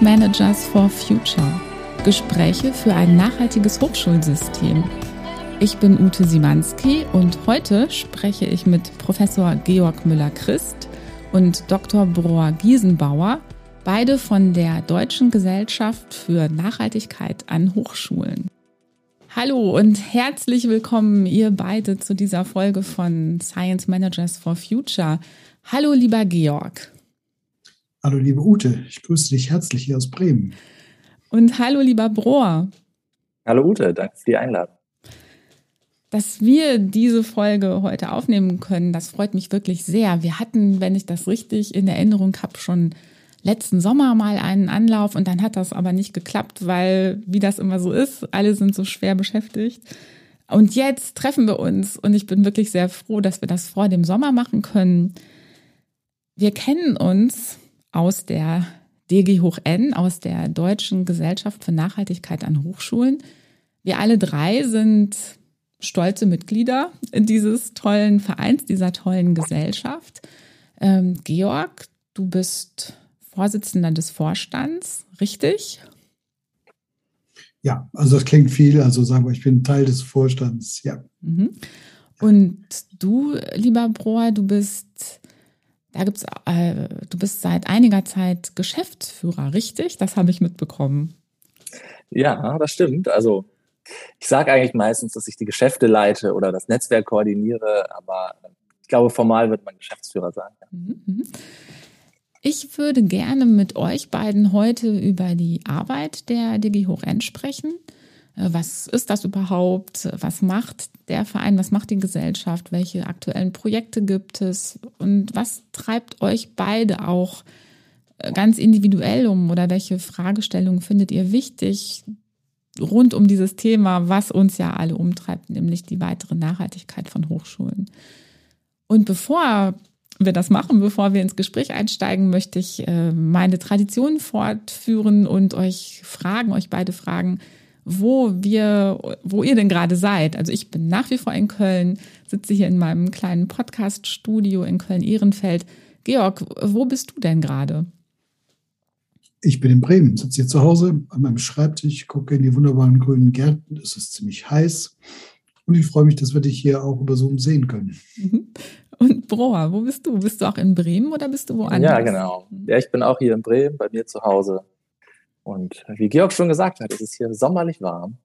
Science Managers for Future. Gespräche für ein nachhaltiges Hochschulsystem. Ich bin Ute Simanski und heute spreche ich mit Professor Georg Müller-Christ und Dr. Brohr Giesenbauer, beide von der Deutschen Gesellschaft für Nachhaltigkeit an Hochschulen. Hallo und herzlich willkommen, ihr beide, zu dieser Folge von Science Managers for Future. Hallo, lieber Georg. Hallo, liebe Ute, ich grüße dich herzlich hier aus Bremen. Und hallo, lieber Brohr. Hallo, Ute, danke für die Einladung. Dass wir diese Folge heute aufnehmen können, das freut mich wirklich sehr. Wir hatten, wenn ich das richtig in Erinnerung habe, schon letzten Sommer mal einen Anlauf und dann hat das aber nicht geklappt, weil, wie das immer so ist, alle sind so schwer beschäftigt. Und jetzt treffen wir uns und ich bin wirklich sehr froh, dass wir das vor dem Sommer machen können. Wir kennen uns aus der DG Hoch N, aus der Deutschen Gesellschaft für Nachhaltigkeit an Hochschulen. Wir alle drei sind stolze Mitglieder dieses tollen Vereins, dieser tollen Gesellschaft. Ähm, Georg, du bist Vorsitzender des Vorstands, richtig? Ja, also das klingt viel. Also sagen wir, ich bin Teil des Vorstands, ja. Mhm. Und du, lieber Broer, du bist da gibt's, äh, du bist seit einiger Zeit Geschäftsführer, richtig? Das habe ich mitbekommen. Ja, das stimmt. Also ich sage eigentlich meistens, dass ich die Geschäfte leite oder das Netzwerk koordiniere, aber ich glaube, formal wird man Geschäftsführer sein. Ja. Mhm, mhm. Ich würde gerne mit euch beiden heute über die Arbeit der DG Hoch N sprechen. Äh, was ist das überhaupt? Was macht der Verein? Was macht die Gesellschaft? Welche aktuellen Projekte gibt es? Und was treibt euch beide auch äh, ganz individuell um? Oder welche Fragestellungen findet ihr wichtig rund um dieses Thema, was uns ja alle umtreibt, nämlich die weitere Nachhaltigkeit von Hochschulen? Und bevor wir das machen, bevor wir ins Gespräch einsteigen, möchte ich äh, meine Tradition fortführen und euch fragen, euch beide fragen, wo wir, wo ihr denn gerade seid. Also ich bin nach wie vor in Köln, sitze hier in meinem kleinen Podcast-Studio in Köln-Ehrenfeld. Georg, wo bist du denn gerade? Ich bin in Bremen, sitze hier zu Hause an meinem Schreibtisch, gucke in die wunderbaren grünen Gärten. Es ist ziemlich heiß und ich freue mich, dass wir dich hier auch über Zoom sehen können. Mhm. Und Broa, wo bist du? Bist du auch in Bremen oder bist du woanders? Ja, genau. Ja, ich bin auch hier in Bremen, bei mir zu Hause. Und wie Georg schon gesagt hat, es ist hier sommerlich warm.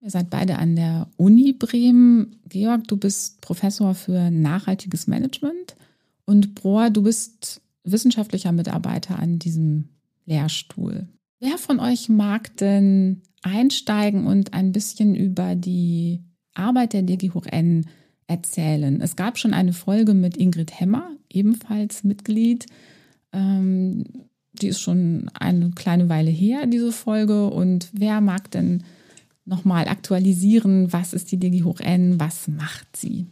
Ihr seid beide an der Uni Bremen. Georg, du bist Professor für nachhaltiges Management und Brohr, du bist wissenschaftlicher Mitarbeiter an diesem Lehrstuhl. Wer von euch mag denn einsteigen und ein bisschen über die Arbeit der DG Hoch N erzählen? Es gab schon eine Folge mit Ingrid Hemmer, ebenfalls Mitglied. Ähm, die ist schon eine kleine Weile her, diese Folge. Und wer mag denn nochmal aktualisieren, was ist die Digi Hoch N, was macht sie?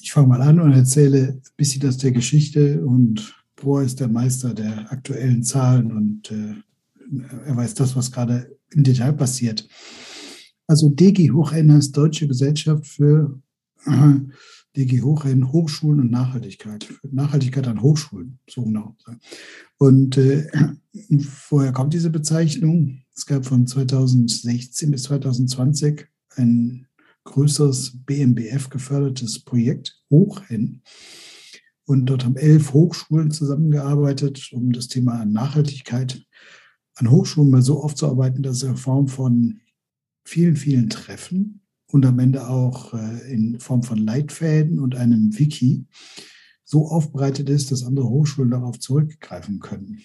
Ich fange mal an und erzähle ein bisschen aus der Geschichte und Bohr ist der Meister der aktuellen Zahlen und äh, er weiß das, was gerade im Detail passiert. Also DG Hoch N heißt Deutsche Gesellschaft für äh, DG Hochrennen, Hochschulen und Nachhaltigkeit. Nachhaltigkeit an Hochschulen, so genau. Und äh, woher kommt diese Bezeichnung? Es gab von 2016 bis 2020 ein größeres BMBF gefördertes Projekt Hochrennen. Und dort haben elf Hochschulen zusammengearbeitet, um das Thema Nachhaltigkeit an Hochschulen mal so aufzuarbeiten, dass es in Form von vielen, vielen Treffen und am Ende auch äh, in Form von Leitfäden und einem Wiki so aufbereitet ist, dass andere Hochschulen darauf zurückgreifen können.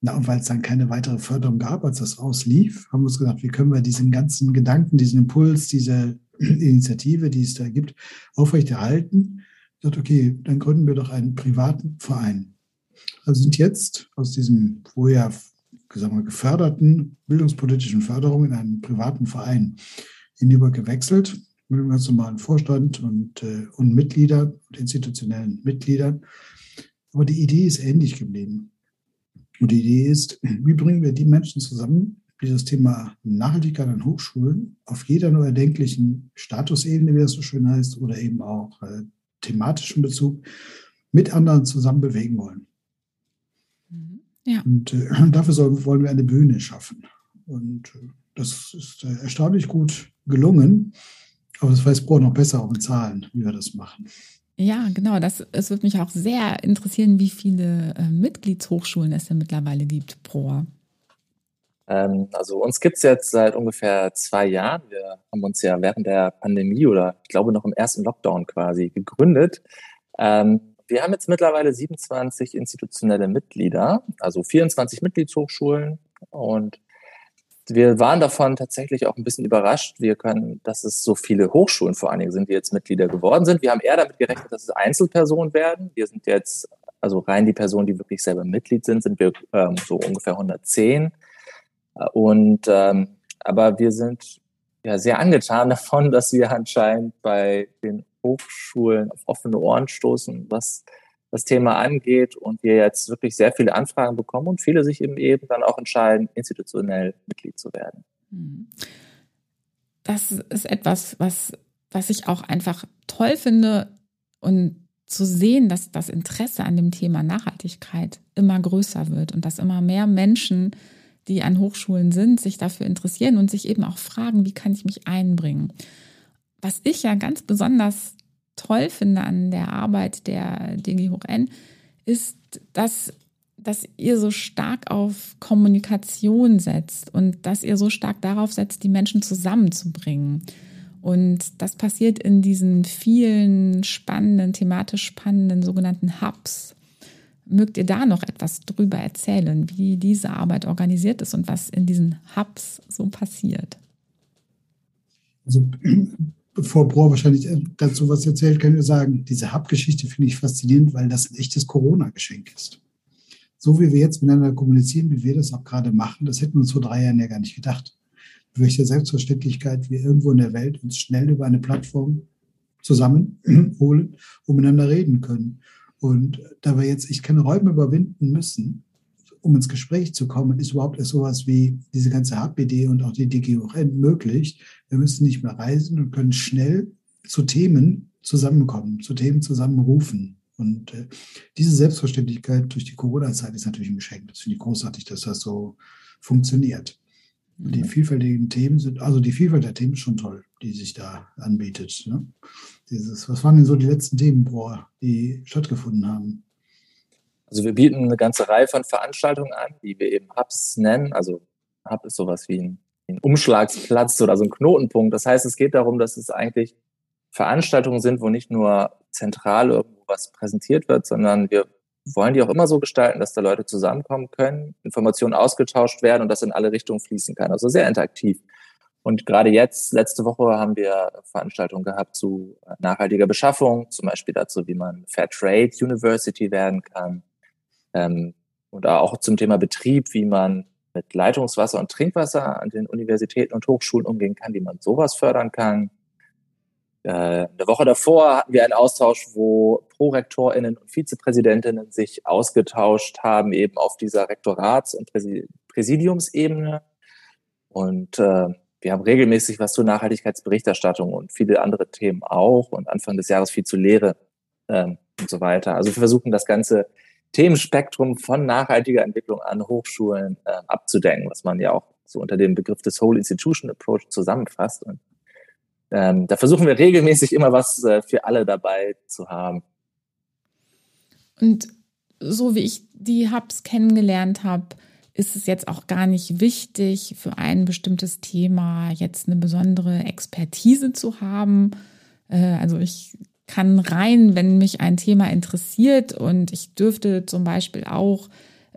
Na, und weil es dann keine weitere Förderung gab, als das auslief, haben wir uns gedacht, wie können wir diesen ganzen Gedanken, diesen Impuls, diese Initiative, die es da gibt, aufrechterhalten. Ich dachte, okay, dann gründen wir doch einen privaten Verein. Also sind jetzt aus diesem vorher sagen wir, geförderten bildungspolitischen Förderung in einen privaten Verein hinüber gewechselt mit einem ganz normalen Vorstand und, äh, und Mitgliedern und institutionellen Mitgliedern. Aber die Idee ist ähnlich geblieben. Und die Idee ist, wie bringen wir die Menschen zusammen, die das Thema Nachhaltigkeit an Hochschulen auf jeder nur erdenklichen Statusebene, wie das so schön heißt, oder eben auch äh, thematischen Bezug mit anderen zusammen bewegen wollen. Ja. Und äh, dafür sollen, wollen wir eine Bühne schaffen. Und äh, das ist äh, erstaunlich gut gelungen. Aber das weiß Bro noch besser auch in Zahlen, wie wir das machen. Ja, genau. Das, es würde mich auch sehr interessieren, wie viele äh, Mitgliedshochschulen es denn mittlerweile gibt pro. Ähm, also uns gibt es jetzt seit ungefähr zwei Jahren. Wir haben uns ja während der Pandemie oder ich glaube noch im ersten Lockdown quasi gegründet. Ähm, wir haben jetzt mittlerweile 27 institutionelle Mitglieder, also 24 Mitgliedshochschulen und wir waren davon tatsächlich auch ein bisschen überrascht. Wir können, dass es so viele Hochschulen vor allen Dingen sind, die jetzt Mitglieder geworden sind. Wir haben eher damit gerechnet, dass es Einzelpersonen werden. Wir sind jetzt, also rein die Personen, die wirklich selber Mitglied sind, sind wir ähm, so ungefähr 110. Und ähm, aber wir sind ja sehr angetan davon, dass wir anscheinend bei den Hochschulen auf offene Ohren stoßen, was das Thema angeht und wir jetzt wirklich sehr viele Anfragen bekommen und viele sich eben dann auch entscheiden, institutionell Mitglied zu werden. Mhm. Das ist etwas, was, was ich auch einfach toll finde und zu sehen, dass das Interesse an dem Thema Nachhaltigkeit immer größer wird und dass immer mehr Menschen, die an Hochschulen sind, sich dafür interessieren und sich eben auch fragen, wie kann ich mich einbringen. Was ich ja ganz besonders toll finde an der Arbeit der DG Hoch N, ist, dass, dass ihr so stark auf Kommunikation setzt und dass ihr so stark darauf setzt, die Menschen zusammenzubringen. Und das passiert in diesen vielen spannenden, thematisch spannenden sogenannten Hubs. Mögt ihr da noch etwas drüber erzählen, wie diese Arbeit organisiert ist und was in diesen Hubs so passiert? Also bevor Bohr wahrscheinlich äh, dazu was erzählt, können wir sagen, diese Hub-Geschichte finde ich faszinierend, weil das ein echtes Corona-Geschenk ist. So wie wir jetzt miteinander kommunizieren, wie wir das auch gerade machen, das hätten wir uns vor drei Jahren ja gar nicht gedacht. Welche Selbstverständlichkeit wir irgendwo in der Welt uns schnell über eine Plattform zusammenholen und miteinander reden können. Und da wir jetzt echt keine Räume überwinden müssen, um ins Gespräch zu kommen, ist überhaupt erst sowas wie diese ganze HPD und auch die DGON möglich. Wir müssen nicht mehr reisen und können schnell zu Themen zusammenkommen, zu Themen zusammenrufen. Und äh, diese Selbstverständlichkeit durch die Corona-Zeit ist natürlich ein Geschenk. Das finde ich großartig, dass das so funktioniert. Und die mhm. vielfältigen Themen sind, also die Vielfalt der Themen ist schon toll, die sich da anbietet. Ne? Dieses, was waren denn so die letzten Themen, die stattgefunden haben? Also wir bieten eine ganze Reihe von Veranstaltungen an, die wir eben Hubs nennen. Also Hub ist sowas wie ein, ein Umschlagsplatz oder so ein Knotenpunkt. Das heißt, es geht darum, dass es eigentlich Veranstaltungen sind, wo nicht nur zentral irgendwo was präsentiert wird, sondern wir wollen die auch immer so gestalten, dass da Leute zusammenkommen können, Informationen ausgetauscht werden und das in alle Richtungen fließen kann. Also sehr interaktiv. Und gerade jetzt, letzte Woche, haben wir Veranstaltungen gehabt zu nachhaltiger Beschaffung, zum Beispiel dazu, wie man Fair Trade University werden kann, ähm, oder auch zum Thema Betrieb, wie man mit Leitungswasser und Trinkwasser an den Universitäten und Hochschulen umgehen kann, wie man sowas fördern kann. Äh, eine Woche davor hatten wir einen Austausch, wo ProrektorInnen und Vizepräsidentinnen sich ausgetauscht haben, eben auf dieser Rektorats- und Präsidiumsebene. Und äh, wir haben regelmäßig was zur Nachhaltigkeitsberichterstattung und viele andere Themen auch und Anfang des Jahres viel zur Lehre ähm, und so weiter. Also wir versuchen das Ganze Themenspektrum von nachhaltiger Entwicklung an Hochschulen äh, abzudenken, was man ja auch so unter dem Begriff des Whole Institution Approach zusammenfasst. Und ähm, da versuchen wir regelmäßig immer was äh, für alle dabei zu haben. Und so wie ich die Hubs kennengelernt habe, ist es jetzt auch gar nicht wichtig, für ein bestimmtes Thema jetzt eine besondere Expertise zu haben. Äh, also ich kann rein, wenn mich ein Thema interessiert und ich dürfte zum Beispiel auch,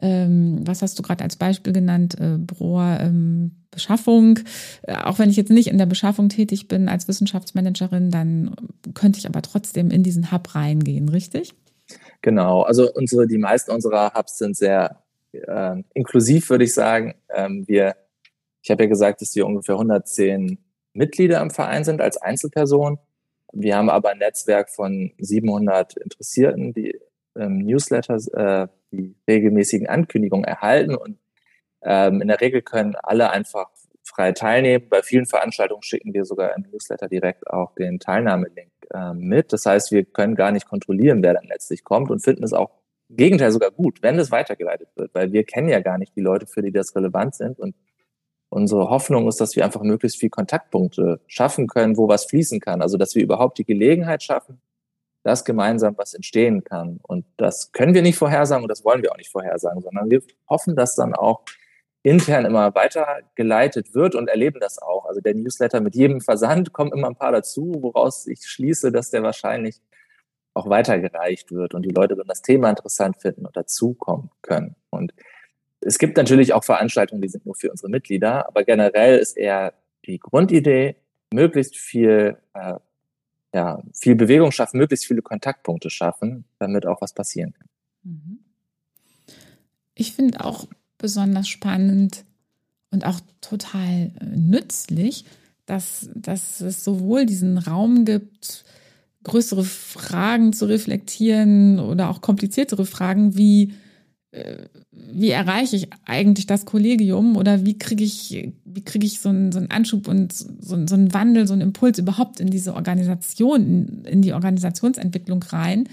ähm, was hast du gerade als Beispiel genannt, äh, Brohr, ähm, Beschaffung, äh, auch wenn ich jetzt nicht in der Beschaffung tätig bin als Wissenschaftsmanagerin, dann könnte ich aber trotzdem in diesen Hub reingehen, richtig? Genau, also unsere, die meisten unserer Hubs sind sehr äh, inklusiv, würde ich sagen. Ähm, wir, ich habe ja gesagt, dass wir ungefähr 110 Mitglieder im Verein sind als Einzelperson. Wir haben aber ein Netzwerk von 700 Interessierten, die ähm, Newsletters, äh, die regelmäßigen Ankündigungen erhalten und ähm, in der Regel können alle einfach frei teilnehmen. Bei vielen Veranstaltungen schicken wir sogar im Newsletter direkt auch den Teilnahmelink äh, mit. Das heißt, wir können gar nicht kontrollieren, wer dann letztlich kommt und finden es auch Gegenteil sogar gut, wenn es weitergeleitet wird, weil wir kennen ja gar nicht die Leute, für die das relevant sind. Und unsere Hoffnung ist, dass wir einfach möglichst viel Kontaktpunkte schaffen können, wo was fließen kann. Also dass wir überhaupt die Gelegenheit schaffen, dass gemeinsam was entstehen kann. Und das können wir nicht vorhersagen und das wollen wir auch nicht vorhersagen, sondern wir hoffen, dass dann auch intern immer weitergeleitet wird und erleben das auch. Also der Newsletter mit jedem Versand kommen immer ein paar dazu, woraus ich schließe, dass der wahrscheinlich auch weitergereicht wird und die Leute dann das Thema interessant finden und dazukommen können. Und es gibt natürlich auch Veranstaltungen, die sind nur für unsere Mitglieder, aber generell ist eher die Grundidee, möglichst viel, äh, ja, viel Bewegung schaffen, möglichst viele Kontaktpunkte schaffen, damit auch was passieren kann. Mhm. Ich finde auch besonders spannend und auch total äh, nützlich, dass, dass es sowohl diesen Raum gibt, größere Fragen zu reflektieren oder auch kompliziertere Fragen wie, wie erreiche ich eigentlich das Kollegium oder wie kriege ich, wie kriege ich so einen, so einen Anschub und so, so einen Wandel, so einen Impuls überhaupt in diese Organisation, in, in die Organisationsentwicklung rein,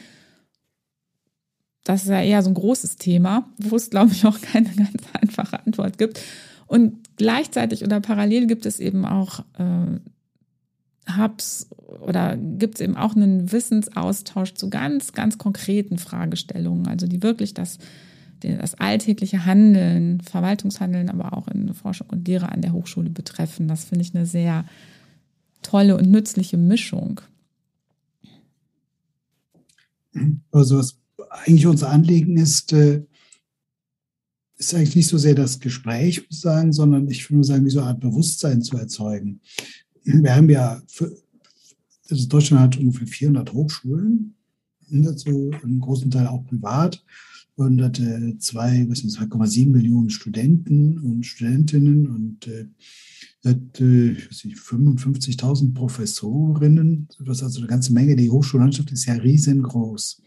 das ist ja eher so ein großes Thema, wo es, glaube ich, auch keine ganz einfache Antwort gibt. Und gleichzeitig oder parallel gibt es eben auch äh, Hubs oder gibt es eben auch einen Wissensaustausch zu ganz, ganz konkreten Fragestellungen, also die wirklich das, das alltägliche Handeln, Verwaltungshandeln, aber auch in Forschung und Lehre an der Hochschule betreffen. Das finde ich eine sehr tolle und nützliche Mischung. Also was eigentlich unser Anliegen ist, äh, ist eigentlich nicht so sehr das Gespräch, muss ich sagen, sondern ich würde sagen, wie so eine Art Bewusstsein zu erzeugen. Wir haben ja, für, also Deutschland hat ungefähr 400 Hochschulen, dazu einen großen Teil auch privat und hat äh, 2,7 Millionen Studenten und Studentinnen und äh, hat äh, 55.000 Professorinnen. Das ist also eine ganze Menge. Die Hochschullandschaft ist ja riesengroß.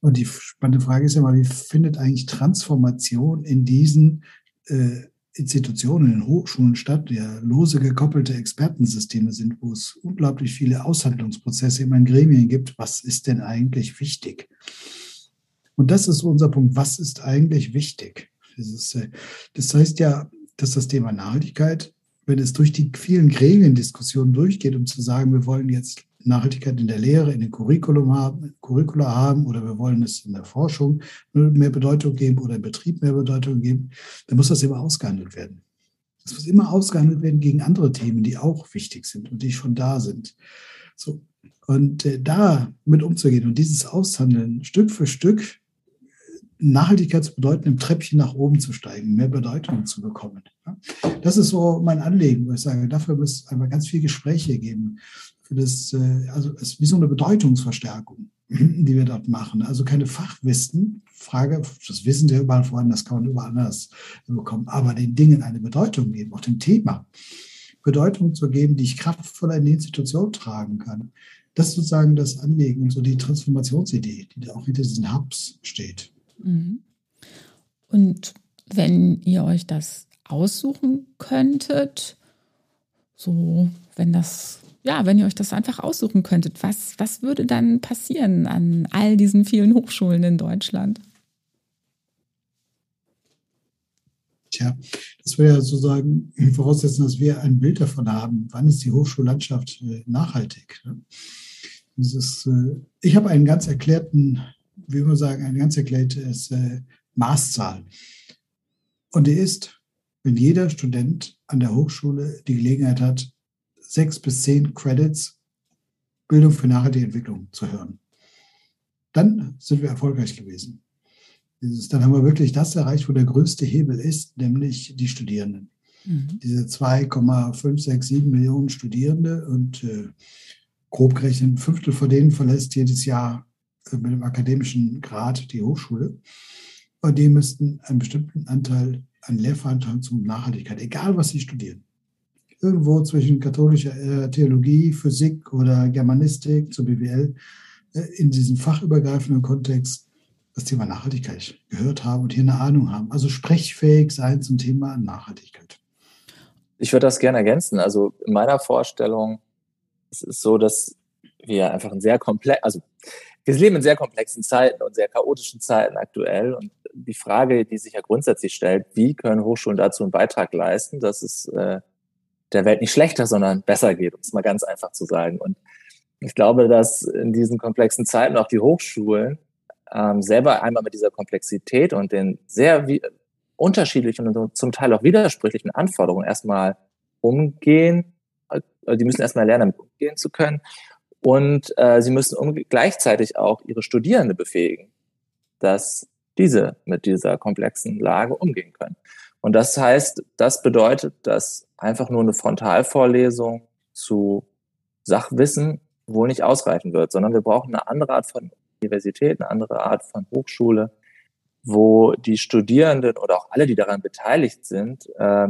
Und die spannende Frage ist ja mal, wie findet eigentlich Transformation in diesen äh, Institutionen, in Hochschulen statt, die ja lose gekoppelte Expertensysteme sind, wo es unglaublich viele Aushandlungsprozesse in meinen Gremien gibt. Was ist denn eigentlich wichtig? Und das ist unser Punkt. Was ist eigentlich wichtig? Das, ist, äh, das heißt ja, dass das Thema Nachhaltigkeit, wenn es durch die vielen Gremiendiskussionen durchgeht, um zu sagen, wir wollen jetzt Nachhaltigkeit in der Lehre, in den Curriculum haben, Curricula haben oder wir wollen es in der Forschung mehr Bedeutung geben oder im Betrieb mehr Bedeutung geben, dann muss das immer ausgehandelt werden. Das muss immer ausgehandelt werden gegen andere Themen, die auch wichtig sind und die schon da sind. So. Und äh, da mit umzugehen und dieses Aushandeln Stück für Stück Nachhaltigkeit zu bedeuten, im Treppchen nach oben zu steigen, mehr Bedeutung zu bekommen. Das ist so mein Anliegen, wo ich sage, dafür muss es einfach ganz viele Gespräche geben für das, äh, also es ist wie so eine Bedeutungsverstärkung, die wir dort machen. Also keine Fachwissen, Frage, das Wissen der überall vorhanden, das kann man überall anders bekommen, aber den Dingen eine Bedeutung geben, auch dem Thema. Bedeutung zu geben, die ich kraftvoller in die Institution tragen kann. Das ist sozusagen das Anliegen und so die Transformationsidee, die da auch hinter diesen Hubs steht. Mhm. Und wenn ihr euch das aussuchen könntet, so wenn das ja, wenn ihr euch das einfach aussuchen könntet, was, was würde dann passieren an all diesen vielen Hochschulen in Deutschland? Tja, das wäre ja sozusagen voraussetzen, dass wir ein Bild davon haben, wann ist die Hochschullandschaft äh, nachhaltig. Ne? Ist, äh, ich habe einen ganz erklärten, wie wir sagen, ein ganz erklärtes äh, Maßzahl. Und die ist, wenn jeder Student an der Hochschule die Gelegenheit hat, sechs bis zehn Credits Bildung für nachhaltige Entwicklung zu hören. Dann sind wir erfolgreich gewesen. Dann haben wir wirklich das erreicht, wo der größte Hebel ist, nämlich die Studierenden. Mhm. Diese 2,567 Millionen Studierende und äh, grob gerechnet ein Fünftel von denen verlässt jedes Jahr äh, mit einem akademischen Grad die Hochschule. Und die müssten einen bestimmten Anteil an Lehrveranstaltungen Nachhaltigkeit, egal was sie studieren, irgendwo zwischen katholischer äh, Theologie, Physik oder Germanistik zu BWL äh, in diesem fachübergreifenden Kontext das Thema Nachhaltigkeit gehört haben und hier eine Ahnung haben. Also sprechfähig sein zum Thema Nachhaltigkeit. Ich würde das gerne ergänzen. Also in meiner Vorstellung ist es so, dass wir einfach ein sehr komplex, also wir leben in sehr komplexen Zeiten und sehr chaotischen Zeiten aktuell. Und die Frage, die sich ja grundsätzlich stellt, wie können Hochschulen dazu einen Beitrag leisten, dass es äh, der Welt nicht schlechter, sondern besser geht, um es mal ganz einfach zu sagen. Und ich glaube, dass in diesen komplexen Zeiten auch die Hochschulen ähm, selber einmal mit dieser Komplexität und den sehr unterschiedlichen und zum Teil auch widersprüchlichen Anforderungen erstmal umgehen. Äh, die müssen erstmal lernen, damit umgehen zu können. Und äh, sie müssen gleichzeitig auch ihre Studierende befähigen, dass diese mit dieser komplexen Lage umgehen können. Und das heißt, das bedeutet, dass einfach nur eine Frontalvorlesung zu Sachwissen wohl nicht ausreichen wird, sondern wir brauchen eine andere Art von Universität, eine andere Art von Hochschule, wo die Studierenden oder auch alle, die daran beteiligt sind, äh,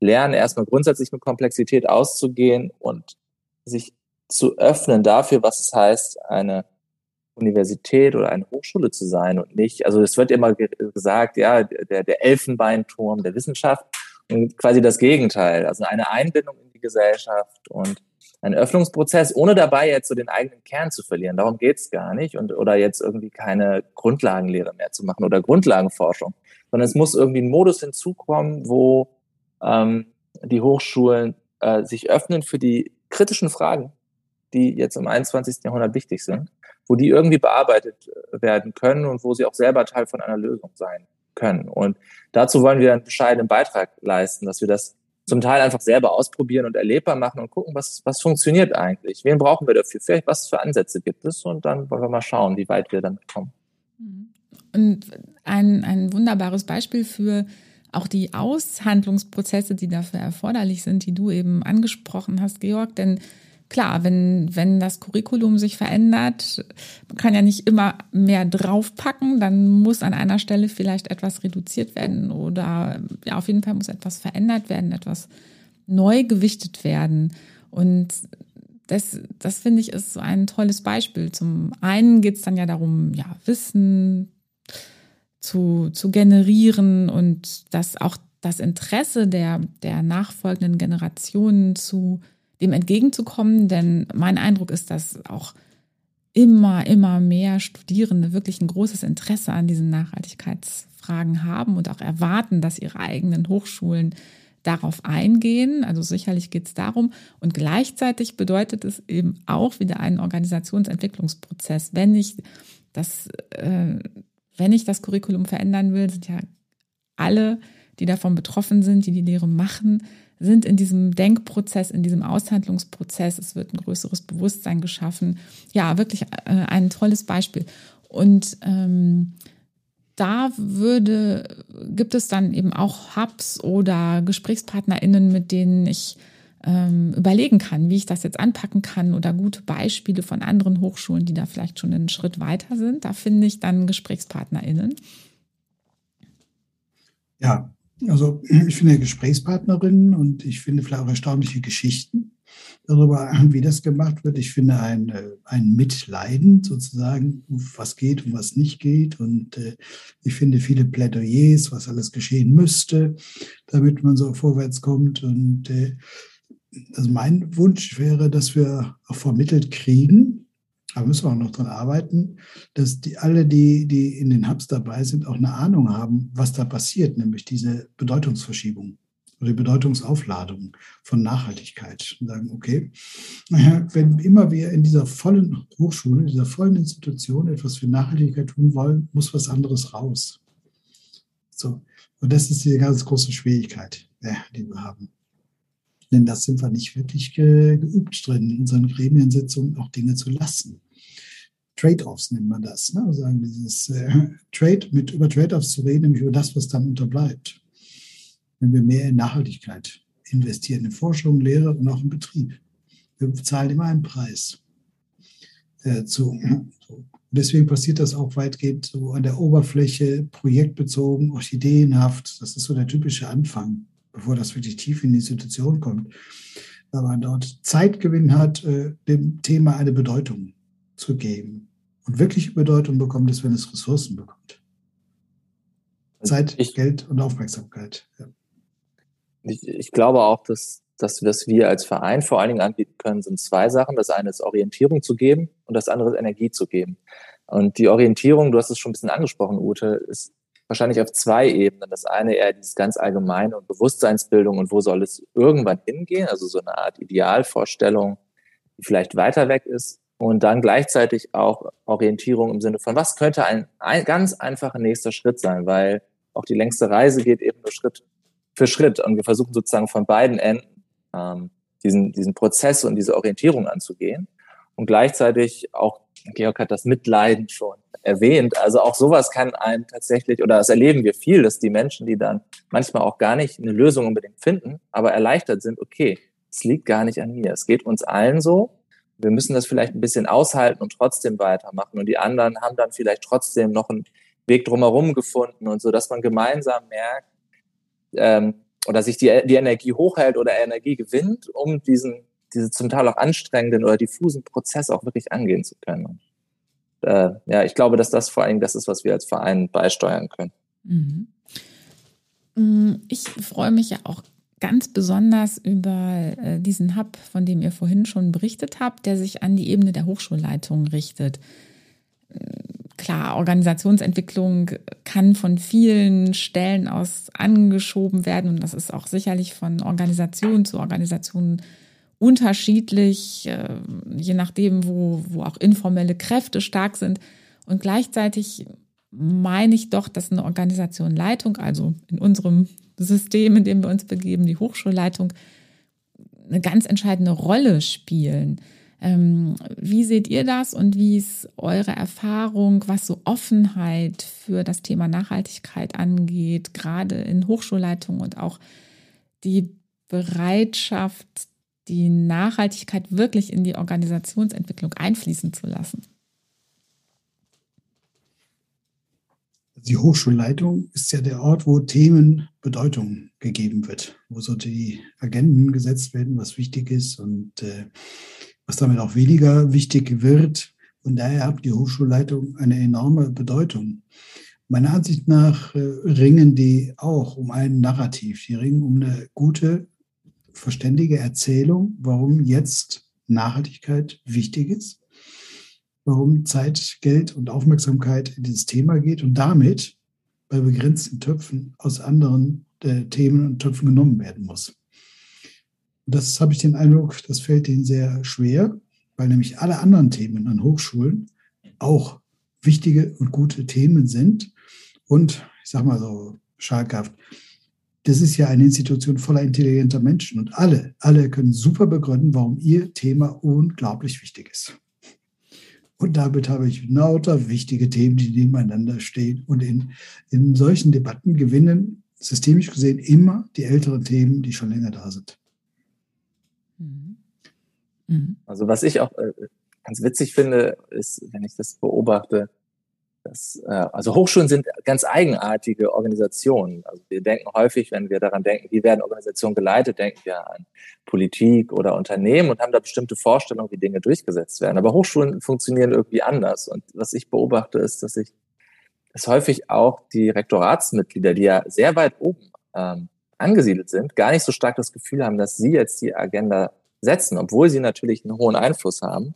lernen, erstmal grundsätzlich mit Komplexität auszugehen und sich zu öffnen dafür, was es heißt, eine Universität oder eine Hochschule zu sein und nicht, also es wird immer gesagt, ja, der, der Elfenbeinturm der Wissenschaft und quasi das Gegenteil, also eine Einbindung in die Gesellschaft und ein Öffnungsprozess, ohne dabei jetzt so den eigenen Kern zu verlieren. Darum geht's gar nicht und oder jetzt irgendwie keine Grundlagenlehre mehr zu machen oder Grundlagenforschung, sondern es muss irgendwie ein Modus hinzukommen, wo ähm, die Hochschulen äh, sich öffnen für die kritischen Fragen, die jetzt im 21. Jahrhundert wichtig sind, wo die irgendwie bearbeitet äh, werden können und wo sie auch selber Teil von einer Lösung sein können. Und dazu wollen wir einen bescheidenen Beitrag leisten, dass wir das zum Teil einfach selber ausprobieren und erlebbar machen und gucken, was, was funktioniert eigentlich. Wen brauchen wir dafür? Vielleicht was für Ansätze gibt es? Und dann wollen wir mal schauen, wie weit wir dann kommen. Und ein, ein wunderbares Beispiel für auch die Aushandlungsprozesse, die dafür erforderlich sind, die du eben angesprochen hast, Georg, denn klar, wenn, wenn das Curriculum sich verändert, man kann ja nicht immer mehr draufpacken, dann muss an einer Stelle vielleicht etwas reduziert werden oder ja, auf jeden Fall muss etwas verändert werden, etwas neu gewichtet werden. Und das, das finde ich ist so ein tolles Beispiel. Zum einen geht es dann ja darum, ja, Wissen zu, zu generieren und dass auch das Interesse der, der nachfolgenden Generationen zu dem entgegenzukommen, denn mein Eindruck ist, dass auch immer, immer mehr Studierende wirklich ein großes Interesse an diesen Nachhaltigkeitsfragen haben und auch erwarten, dass ihre eigenen Hochschulen darauf eingehen. Also sicherlich geht es darum. Und gleichzeitig bedeutet es eben auch wieder einen Organisationsentwicklungsprozess. Wenn ich das, äh, wenn ich das Curriculum verändern will, sind ja alle, die davon betroffen sind, die die Lehre machen, sind in diesem Denkprozess, in diesem Aushandlungsprozess. Es wird ein größeres Bewusstsein geschaffen. Ja, wirklich äh, ein tolles Beispiel. Und ähm, da würde, gibt es dann eben auch Hubs oder GesprächspartnerInnen, mit denen ich ähm, überlegen kann, wie ich das jetzt anpacken kann oder gute Beispiele von anderen Hochschulen, die da vielleicht schon einen Schritt weiter sind. Da finde ich dann GesprächspartnerInnen. Ja, also ich finde Gesprächspartnerinnen und ich finde vielleicht auch erstaunliche Geschichten darüber, wie das gemacht wird. Ich finde ein, äh, ein Mitleiden sozusagen, was geht und was nicht geht. Und äh, ich finde viele Plädoyers, was alles geschehen müsste, damit man so vorwärts kommt. Und äh, also mein Wunsch wäre, dass wir auch vermittelt kriegen, da müssen wir auch noch dran arbeiten, dass die, alle, die, die in den Hubs dabei sind, auch eine Ahnung haben, was da passiert, nämlich diese Bedeutungsverschiebung oder die Bedeutungsaufladung von Nachhaltigkeit. Und sagen, okay, wenn immer wir in dieser vollen Hochschule, in dieser vollen Institution etwas für Nachhaltigkeit tun wollen, muss was anderes raus. So. Und das ist die ganz große Schwierigkeit, die wir haben. Denn das sind wir nicht wirklich geübt drin, in unseren Gremiensitzungen auch Dinge zu lassen. Trade-offs nennt man das. Ne? Also dieses äh, Trade, mit über Trade-offs zu reden, nämlich über das, was dann unterbleibt. Wenn wir mehr in Nachhaltigkeit investieren, in Forschung, Lehre und auch im Betrieb. Wir bezahlen immer einen Preis. Äh, zu, so. Deswegen passiert das auch weitgehend so an der Oberfläche, projektbezogen, orchideenhaft. Das ist so der typische Anfang, bevor das wirklich tief in die Institution kommt. Weil man dort Zeitgewinn hat, äh, dem Thema eine Bedeutung zu geben. Und wirkliche Bedeutung bekommt es, wenn es Ressourcen bekommt. Also Zeit, ich, Geld und Aufmerksamkeit. Ja. Ich, ich, glaube auch, dass das, was wir als Verein vor allen Dingen anbieten können, sind zwei Sachen. Das eine ist Orientierung zu geben und das andere ist Energie zu geben. Und die Orientierung, du hast es schon ein bisschen angesprochen, Ute, ist wahrscheinlich auf zwei Ebenen. Das eine eher dieses ganz allgemeine und Bewusstseinsbildung und wo soll es irgendwann hingehen, also so eine Art Idealvorstellung, die vielleicht weiter weg ist. Und dann gleichzeitig auch Orientierung im Sinne von, was könnte ein, ein ganz einfacher nächster Schritt sein, weil auch die längste Reise geht eben nur Schritt für Schritt. Und wir versuchen sozusagen von beiden Enden ähm, diesen, diesen Prozess und diese Orientierung anzugehen. Und gleichzeitig auch, Georg hat das Mitleiden schon erwähnt. Also auch sowas kann einem tatsächlich, oder das erleben wir viel, dass die Menschen, die dann manchmal auch gar nicht eine Lösung unbedingt finden, aber erleichtert sind, okay, es liegt gar nicht an mir. Es geht uns allen so. Wir müssen das vielleicht ein bisschen aushalten und trotzdem weitermachen. Und die anderen haben dann vielleicht trotzdem noch einen Weg drumherum gefunden und so, dass man gemeinsam merkt, ähm, oder sich die, die Energie hochhält oder Energie gewinnt, um diesen, diese zum Teil auch anstrengenden oder diffusen Prozess auch wirklich angehen zu können äh, ja, ich glaube, dass das vor allem das ist, was wir als Verein beisteuern können. Mhm. Mm, ich freue mich ja auch ganz besonders über äh, diesen Hub, von dem ihr vorhin schon berichtet habt, der sich an die Ebene der Hochschulleitung richtet. Mm, klar, Organisationsentwicklung kann von vielen Stellen aus angeschoben werden und das ist auch sicherlich von Organisation zu Organisation unterschiedlich, äh, je nachdem, wo, wo auch informelle Kräfte stark sind. Und gleichzeitig meine ich doch, dass eine Organisation Leitung, also in unserem System, in dem wir uns begeben, die Hochschulleitung, eine ganz entscheidende Rolle spielen. Ähm, wie seht ihr das und wie ist eure Erfahrung, was so Offenheit für das Thema Nachhaltigkeit angeht, gerade in Hochschulleitungen und auch die Bereitschaft die Nachhaltigkeit wirklich in die Organisationsentwicklung einfließen zu lassen? Die Hochschulleitung ist ja der Ort, wo Themen Bedeutung gegeben wird, wo so die Agenden gesetzt werden, was wichtig ist und äh, was damit auch weniger wichtig wird. Und daher hat die Hochschulleitung eine enorme Bedeutung. Meiner Ansicht nach äh, ringen die auch um ein Narrativ. Die ringen um eine gute verständige Erzählung, warum jetzt Nachhaltigkeit wichtig ist, warum Zeit, Geld und Aufmerksamkeit in dieses Thema geht und damit bei begrenzten Töpfen aus anderen äh, Themen und Töpfen genommen werden muss. Und das habe ich den Eindruck, das fällt ihnen sehr schwer, weil nämlich alle anderen Themen an Hochschulen auch wichtige und gute Themen sind. Und ich sage mal so schalkhaft, das ist ja eine Institution voller intelligenter Menschen und alle, alle können super begründen, warum ihr Thema unglaublich wichtig ist. Und damit habe ich lauter wichtige Themen, die nebeneinander stehen. Und in, in solchen Debatten gewinnen systemisch gesehen immer die älteren Themen, die schon länger da sind. Mhm. Mhm. Also was ich auch äh, ganz witzig finde, ist, wenn ich das beobachte, das, äh, also Hochschulen sind ganz eigenartige Organisationen. Also wir denken häufig, wenn wir daran denken, wie werden Organisationen geleitet, denken wir an Politik oder Unternehmen und haben da bestimmte Vorstellungen, wie Dinge durchgesetzt werden. Aber Hochschulen funktionieren irgendwie anders. Und was ich beobachte, ist, dass ich, dass häufig auch die Rektoratsmitglieder, die ja sehr weit oben ähm, angesiedelt sind, gar nicht so stark das Gefühl haben, dass sie jetzt die Agenda setzen, obwohl sie natürlich einen hohen Einfluss haben,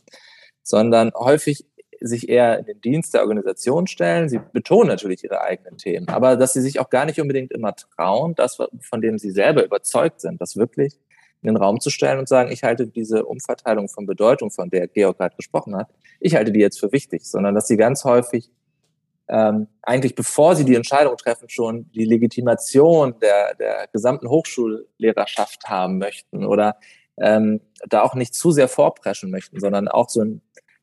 sondern häufig sich eher in den Dienst der Organisation stellen. Sie betonen natürlich ihre eigenen Themen, aber dass sie sich auch gar nicht unbedingt immer trauen, das, von dem sie selber überzeugt sind, das wirklich in den Raum zu stellen und sagen, ich halte diese Umverteilung von Bedeutung, von der Georg gerade gesprochen hat, ich halte die jetzt für wichtig, sondern dass sie ganz häufig ähm, eigentlich bevor sie die Entscheidung treffen, schon die Legitimation der, der gesamten Hochschullehrerschaft haben möchten oder ähm, da auch nicht zu sehr vorpreschen möchten, sondern auch so ein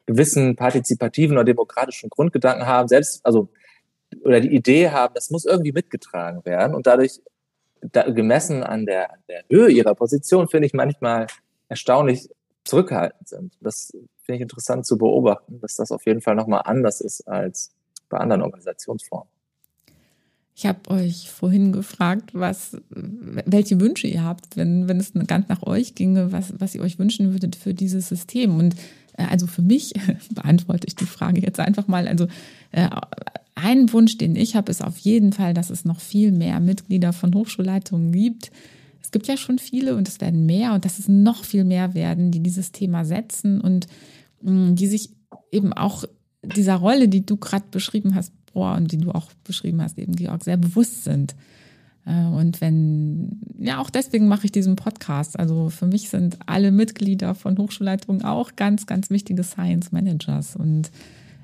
gewissen partizipativen oder demokratischen Grundgedanken haben, selbst, also, oder die Idee haben, das muss irgendwie mitgetragen werden und dadurch da, gemessen an der, an der Höhe ihrer Position, finde ich manchmal erstaunlich zurückhaltend sind. Das finde ich interessant zu beobachten, dass das auf jeden Fall nochmal anders ist als bei anderen Organisationsformen. Ich habe euch vorhin gefragt, was, welche Wünsche ihr habt, wenn, wenn es ganz nach euch ginge, was, was ihr euch wünschen würdet für dieses System. Und also für mich beantworte ich die Frage jetzt einfach mal. Also äh, ein Wunsch, den ich habe, ist auf jeden Fall, dass es noch viel mehr Mitglieder von Hochschulleitungen gibt. es gibt ja schon viele und es werden mehr und dass es noch viel mehr werden, die dieses Thema setzen und mh, mm, die sich eben auch dieser Rolle, die du gerade beschrieben hast, Boah, und die du auch beschrieben hast, eben Georg, sehr bewusst sind. Äh, und wenn, ja, auch deswegen mache ich diesen Podcast. Also für mich sind alle Mitglieder von Hochschulleitungen auch ganz, ganz wichtige Science Managers. Und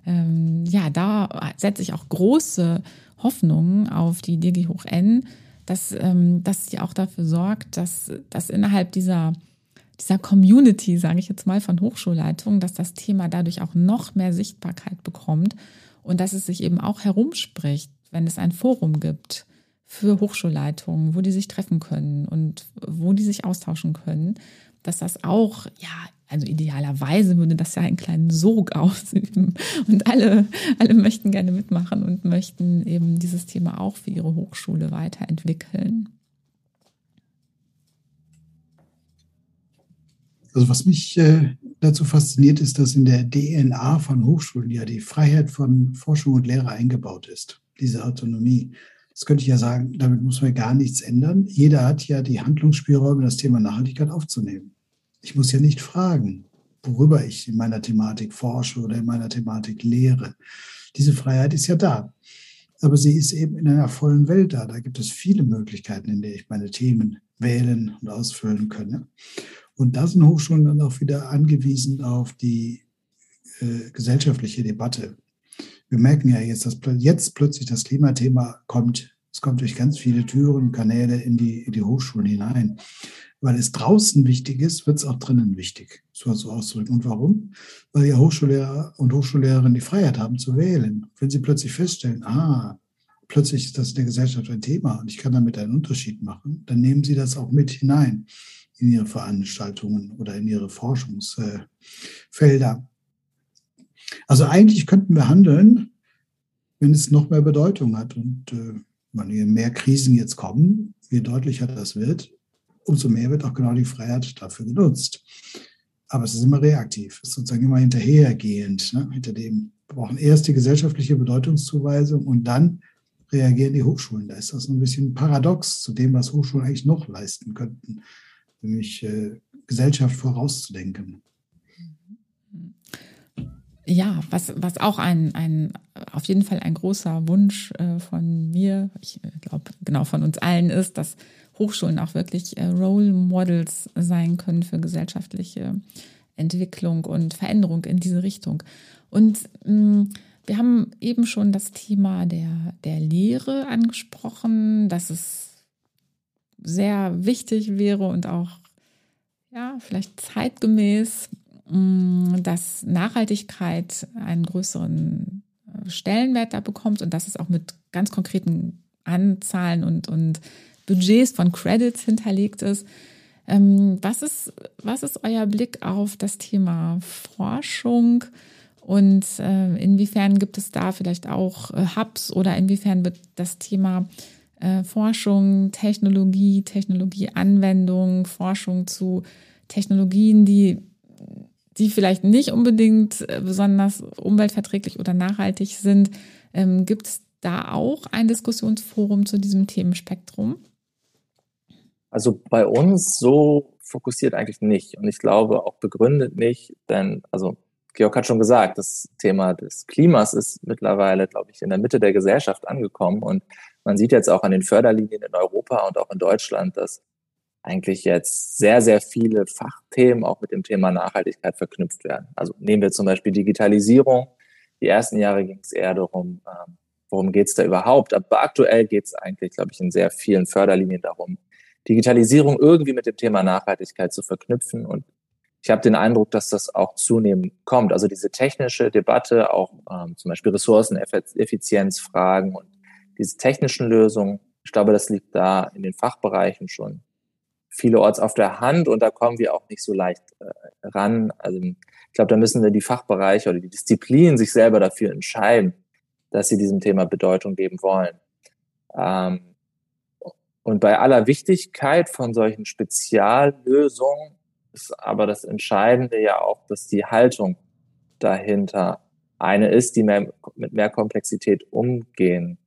ähm, ja, da setze ich auch große Hoffnungen auf die DG Hoch N, dass, ähm, dass sie auch dafür sorgt, dass, dass innerhalb dieser, dieser Community, sage ich jetzt mal, von Hochschulleitungen, dass das Thema dadurch auch noch mehr Sichtbarkeit bekommt und dass es sich eben auch herumspricht, wenn es ein Forum gibt für Hochschulleitungen, wo die sich treffen können und wo die sich austauschen können, dass das auch, ja, also idealerweise würde das ja einen kleinen Sog ausüben und alle, alle möchten gerne mitmachen und möchten eben dieses Thema auch für ihre Hochschule weiterentwickeln. Also was mich äh, dazu fasziniert, ist, dass in der DNA von Hochschulen ja die Freiheit von Forschung und Lehre eingebaut ist, diese Autonomie. Das könnte ich ja sagen, damit muss man gar nichts ändern. Jeder hat ja die Handlungsspielräume, das Thema Nachhaltigkeit aufzunehmen. Ich muss ja nicht fragen, worüber ich in meiner Thematik forsche oder in meiner Thematik lehre. Diese Freiheit ist ja da. Aber sie ist eben in einer vollen Welt da. Da gibt es viele Möglichkeiten, in der ich meine Themen wählen und ausfüllen kann. Und da sind Hochschulen dann auch wieder angewiesen auf die äh, gesellschaftliche Debatte wir merken ja jetzt, dass jetzt plötzlich das Klimathema kommt. Es kommt durch ganz viele Türen, Kanäle in die, in die Hochschulen hinein. Weil es draußen wichtig ist, wird es auch drinnen wichtig, so zu auszudrücken. Und warum? Weil ja Hochschullehrer und Hochschullehrerinnen die Freiheit haben zu wählen. Wenn sie plötzlich feststellen, ah, plötzlich ist das in der Gesellschaft ein Thema und ich kann damit einen Unterschied machen, dann nehmen sie das auch mit hinein in ihre Veranstaltungen oder in ihre Forschungsfelder. Also eigentlich könnten wir handeln, wenn es noch mehr Bedeutung hat. Und äh, je mehr Krisen jetzt kommen, je deutlicher das wird, umso mehr wird auch genau die Freiheit dafür genutzt. Aber es ist immer reaktiv, es ist sozusagen immer hinterhergehend. Ne? Hinter dem wir brauchen erst die gesellschaftliche Bedeutungszuweisung und dann reagieren die Hochschulen. Da ist das ein bisschen paradox zu dem, was Hochschulen eigentlich noch leisten könnten, nämlich äh, Gesellschaft vorauszudenken. Ja, was, was auch ein, ein, auf jeden Fall ein großer Wunsch äh, von mir, ich äh, glaube, genau von uns allen ist, dass Hochschulen auch wirklich äh, Role Models sein können für gesellschaftliche Entwicklung und Veränderung in diese Richtung. Und mh, mm, wir haben eben schon das Thema der, der Lehre angesprochen, dass es sehr wichtig wäre und auch ja, vielleicht zeitgemäß dass Nachhaltigkeit einen größeren äh, Stellenwert da bekommt und dass es auch mit ganz konkreten Anzahlen und, und Budgets von Credits hinterlegt ist. Ähm, was ist, was ist euer Blick auf das Thema Forschung und äh, inwiefern gibt es da vielleicht auch äh, Hubs oder inwiefern wird das Thema Forschung, Technologie, Technologieanwendung, Forschung zu Technologien, die die vielleicht nicht unbedingt äh, besonders umweltverträglich oder nachhaltig sind. Ähm, Gibt es da auch ein Diskussionsforum zu diesem Themenspektrum? Also bei uns so fokussiert eigentlich nicht und ich glaube auch begründet nicht, denn also Georg hat schon gesagt, das Thema des Klimas ist mittlerweile, glaube ich, in der Mitte der Gesellschaft angekommen und man sieht jetzt auch an den Förderlinien in Europa und auch in Deutschland, dass eigentlich jetzt sehr, sehr viele Fachthemen auch mit dem Thema Nachhaltigkeit verknüpft werden. Also nehmen wir zum Beispiel Digitalisierung. Die ersten Jahre ging es eher darum, ähm, worum geht es da überhaupt. Aber aktuell geht es eigentlich, glaube ich, in sehr vielen Förderlinien darum, Digitalisierung irgendwie mit dem Thema Nachhaltigkeit zu verknüpfen. Und ich habe den Eindruck, dass das auch zunehmend kommt. Also diese technische Debatte, auch ähm, zum Beispiel Ressourceneffizienzfragen und diese technischen Lösungen, ich glaube, das liegt da in den Fachbereichen schon vielerorts auf der Hand und da kommen wir auch nicht so leicht äh, ran. Also ich glaube, da müssen wir die Fachbereiche oder die Disziplinen sich selber dafür entscheiden, dass sie diesem Thema Bedeutung geben wollen. Ähm, und bei aller Wichtigkeit von solchen Speziallösungen ist aber das Entscheidende ja auch, dass die Haltung dahinter eine ist, die mehr, mit mehr Komplexität umgehen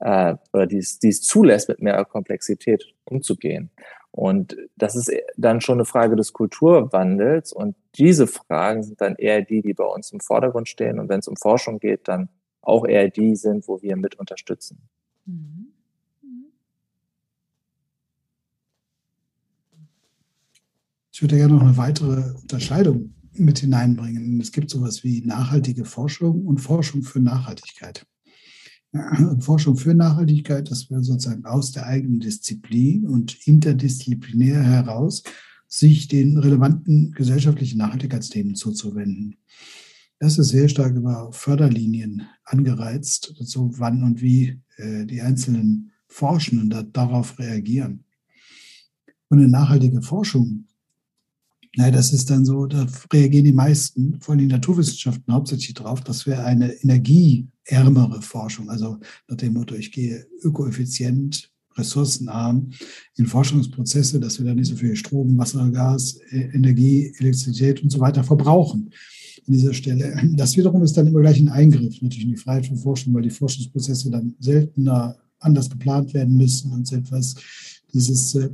äh, oder die es, die es zulässt, mit mehr Komplexität umzugehen. Und das ist dann schon eine Frage des Kulturwandels. Und diese Fragen sind dann eher die, die bei uns im Vordergrund stehen. Und wenn es um Forschung geht, dann auch eher die sind, wo wir mit unterstützen. Mhm. Ich würde gerne noch eine weitere Unterscheidung mit hineinbringen. Es gibt sowas wie nachhaltige Forschung und Forschung für Nachhaltigkeit. Forschung für Nachhaltigkeit, das wäre sozusagen aus der eigenen Disziplin und interdisziplinär heraus, sich den relevanten gesellschaftlichen Nachhaltigkeitsthemen zuzuwenden. Das ist sehr stark über Förderlinien angereizt, so wann und wie äh, die einzelnen Forschenden da, darauf reagieren. Und eine nachhaltige Forschung Nein, das ist dann so, da reagieren die meisten, vor allem die Naturwissenschaften, hauptsächlich drauf, das wäre eine energieärmere Forschung. Also nach dem Motto, ich gehe ökoeffizient, ressourcenarm in Forschungsprozesse, dass wir da nicht so viel Strom, Wasser, Gas, e-, Energie, Elektrizität und so weiter verbrauchen an dieser Stelle. Das wiederum ist dann immer gleich ein Eingriff natürlich in die Freiheit von Forschung, weil die Forschungsprozesse dann seltener anders geplant werden müssen und so etwas. Dieses, äh,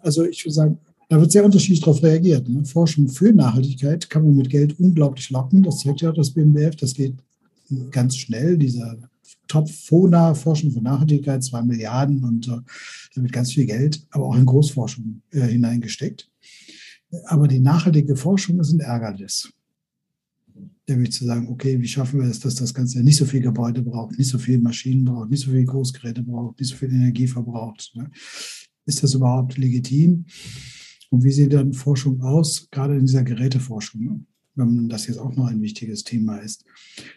also ich würde sagen, da wird sehr unterschiedlich darauf reagiert. Ne? Forschung für Nachhaltigkeit kann man mit Geld unglaublich locken. Das zeigt ja auch das BMWF. Das geht ganz schnell. Dieser Top-FONA, Forschung für Nachhaltigkeit, zwei Milliarden und äh, damit ganz viel Geld, aber auch in Großforschung äh, hineingesteckt. Aber die nachhaltige Forschung ist ein Ärgernis. Nämlich zu sagen, okay, wie schaffen wir es, dass das Ganze nicht so viel Gebäude braucht, nicht so viel Maschinen braucht, nicht so viel Großgeräte braucht, nicht so viel Energie verbraucht. Ne? Ist das überhaupt legitim? Und wie sieht dann Forschung aus, gerade in dieser Geräteforschung, wenn das jetzt auch noch ein wichtiges Thema ist.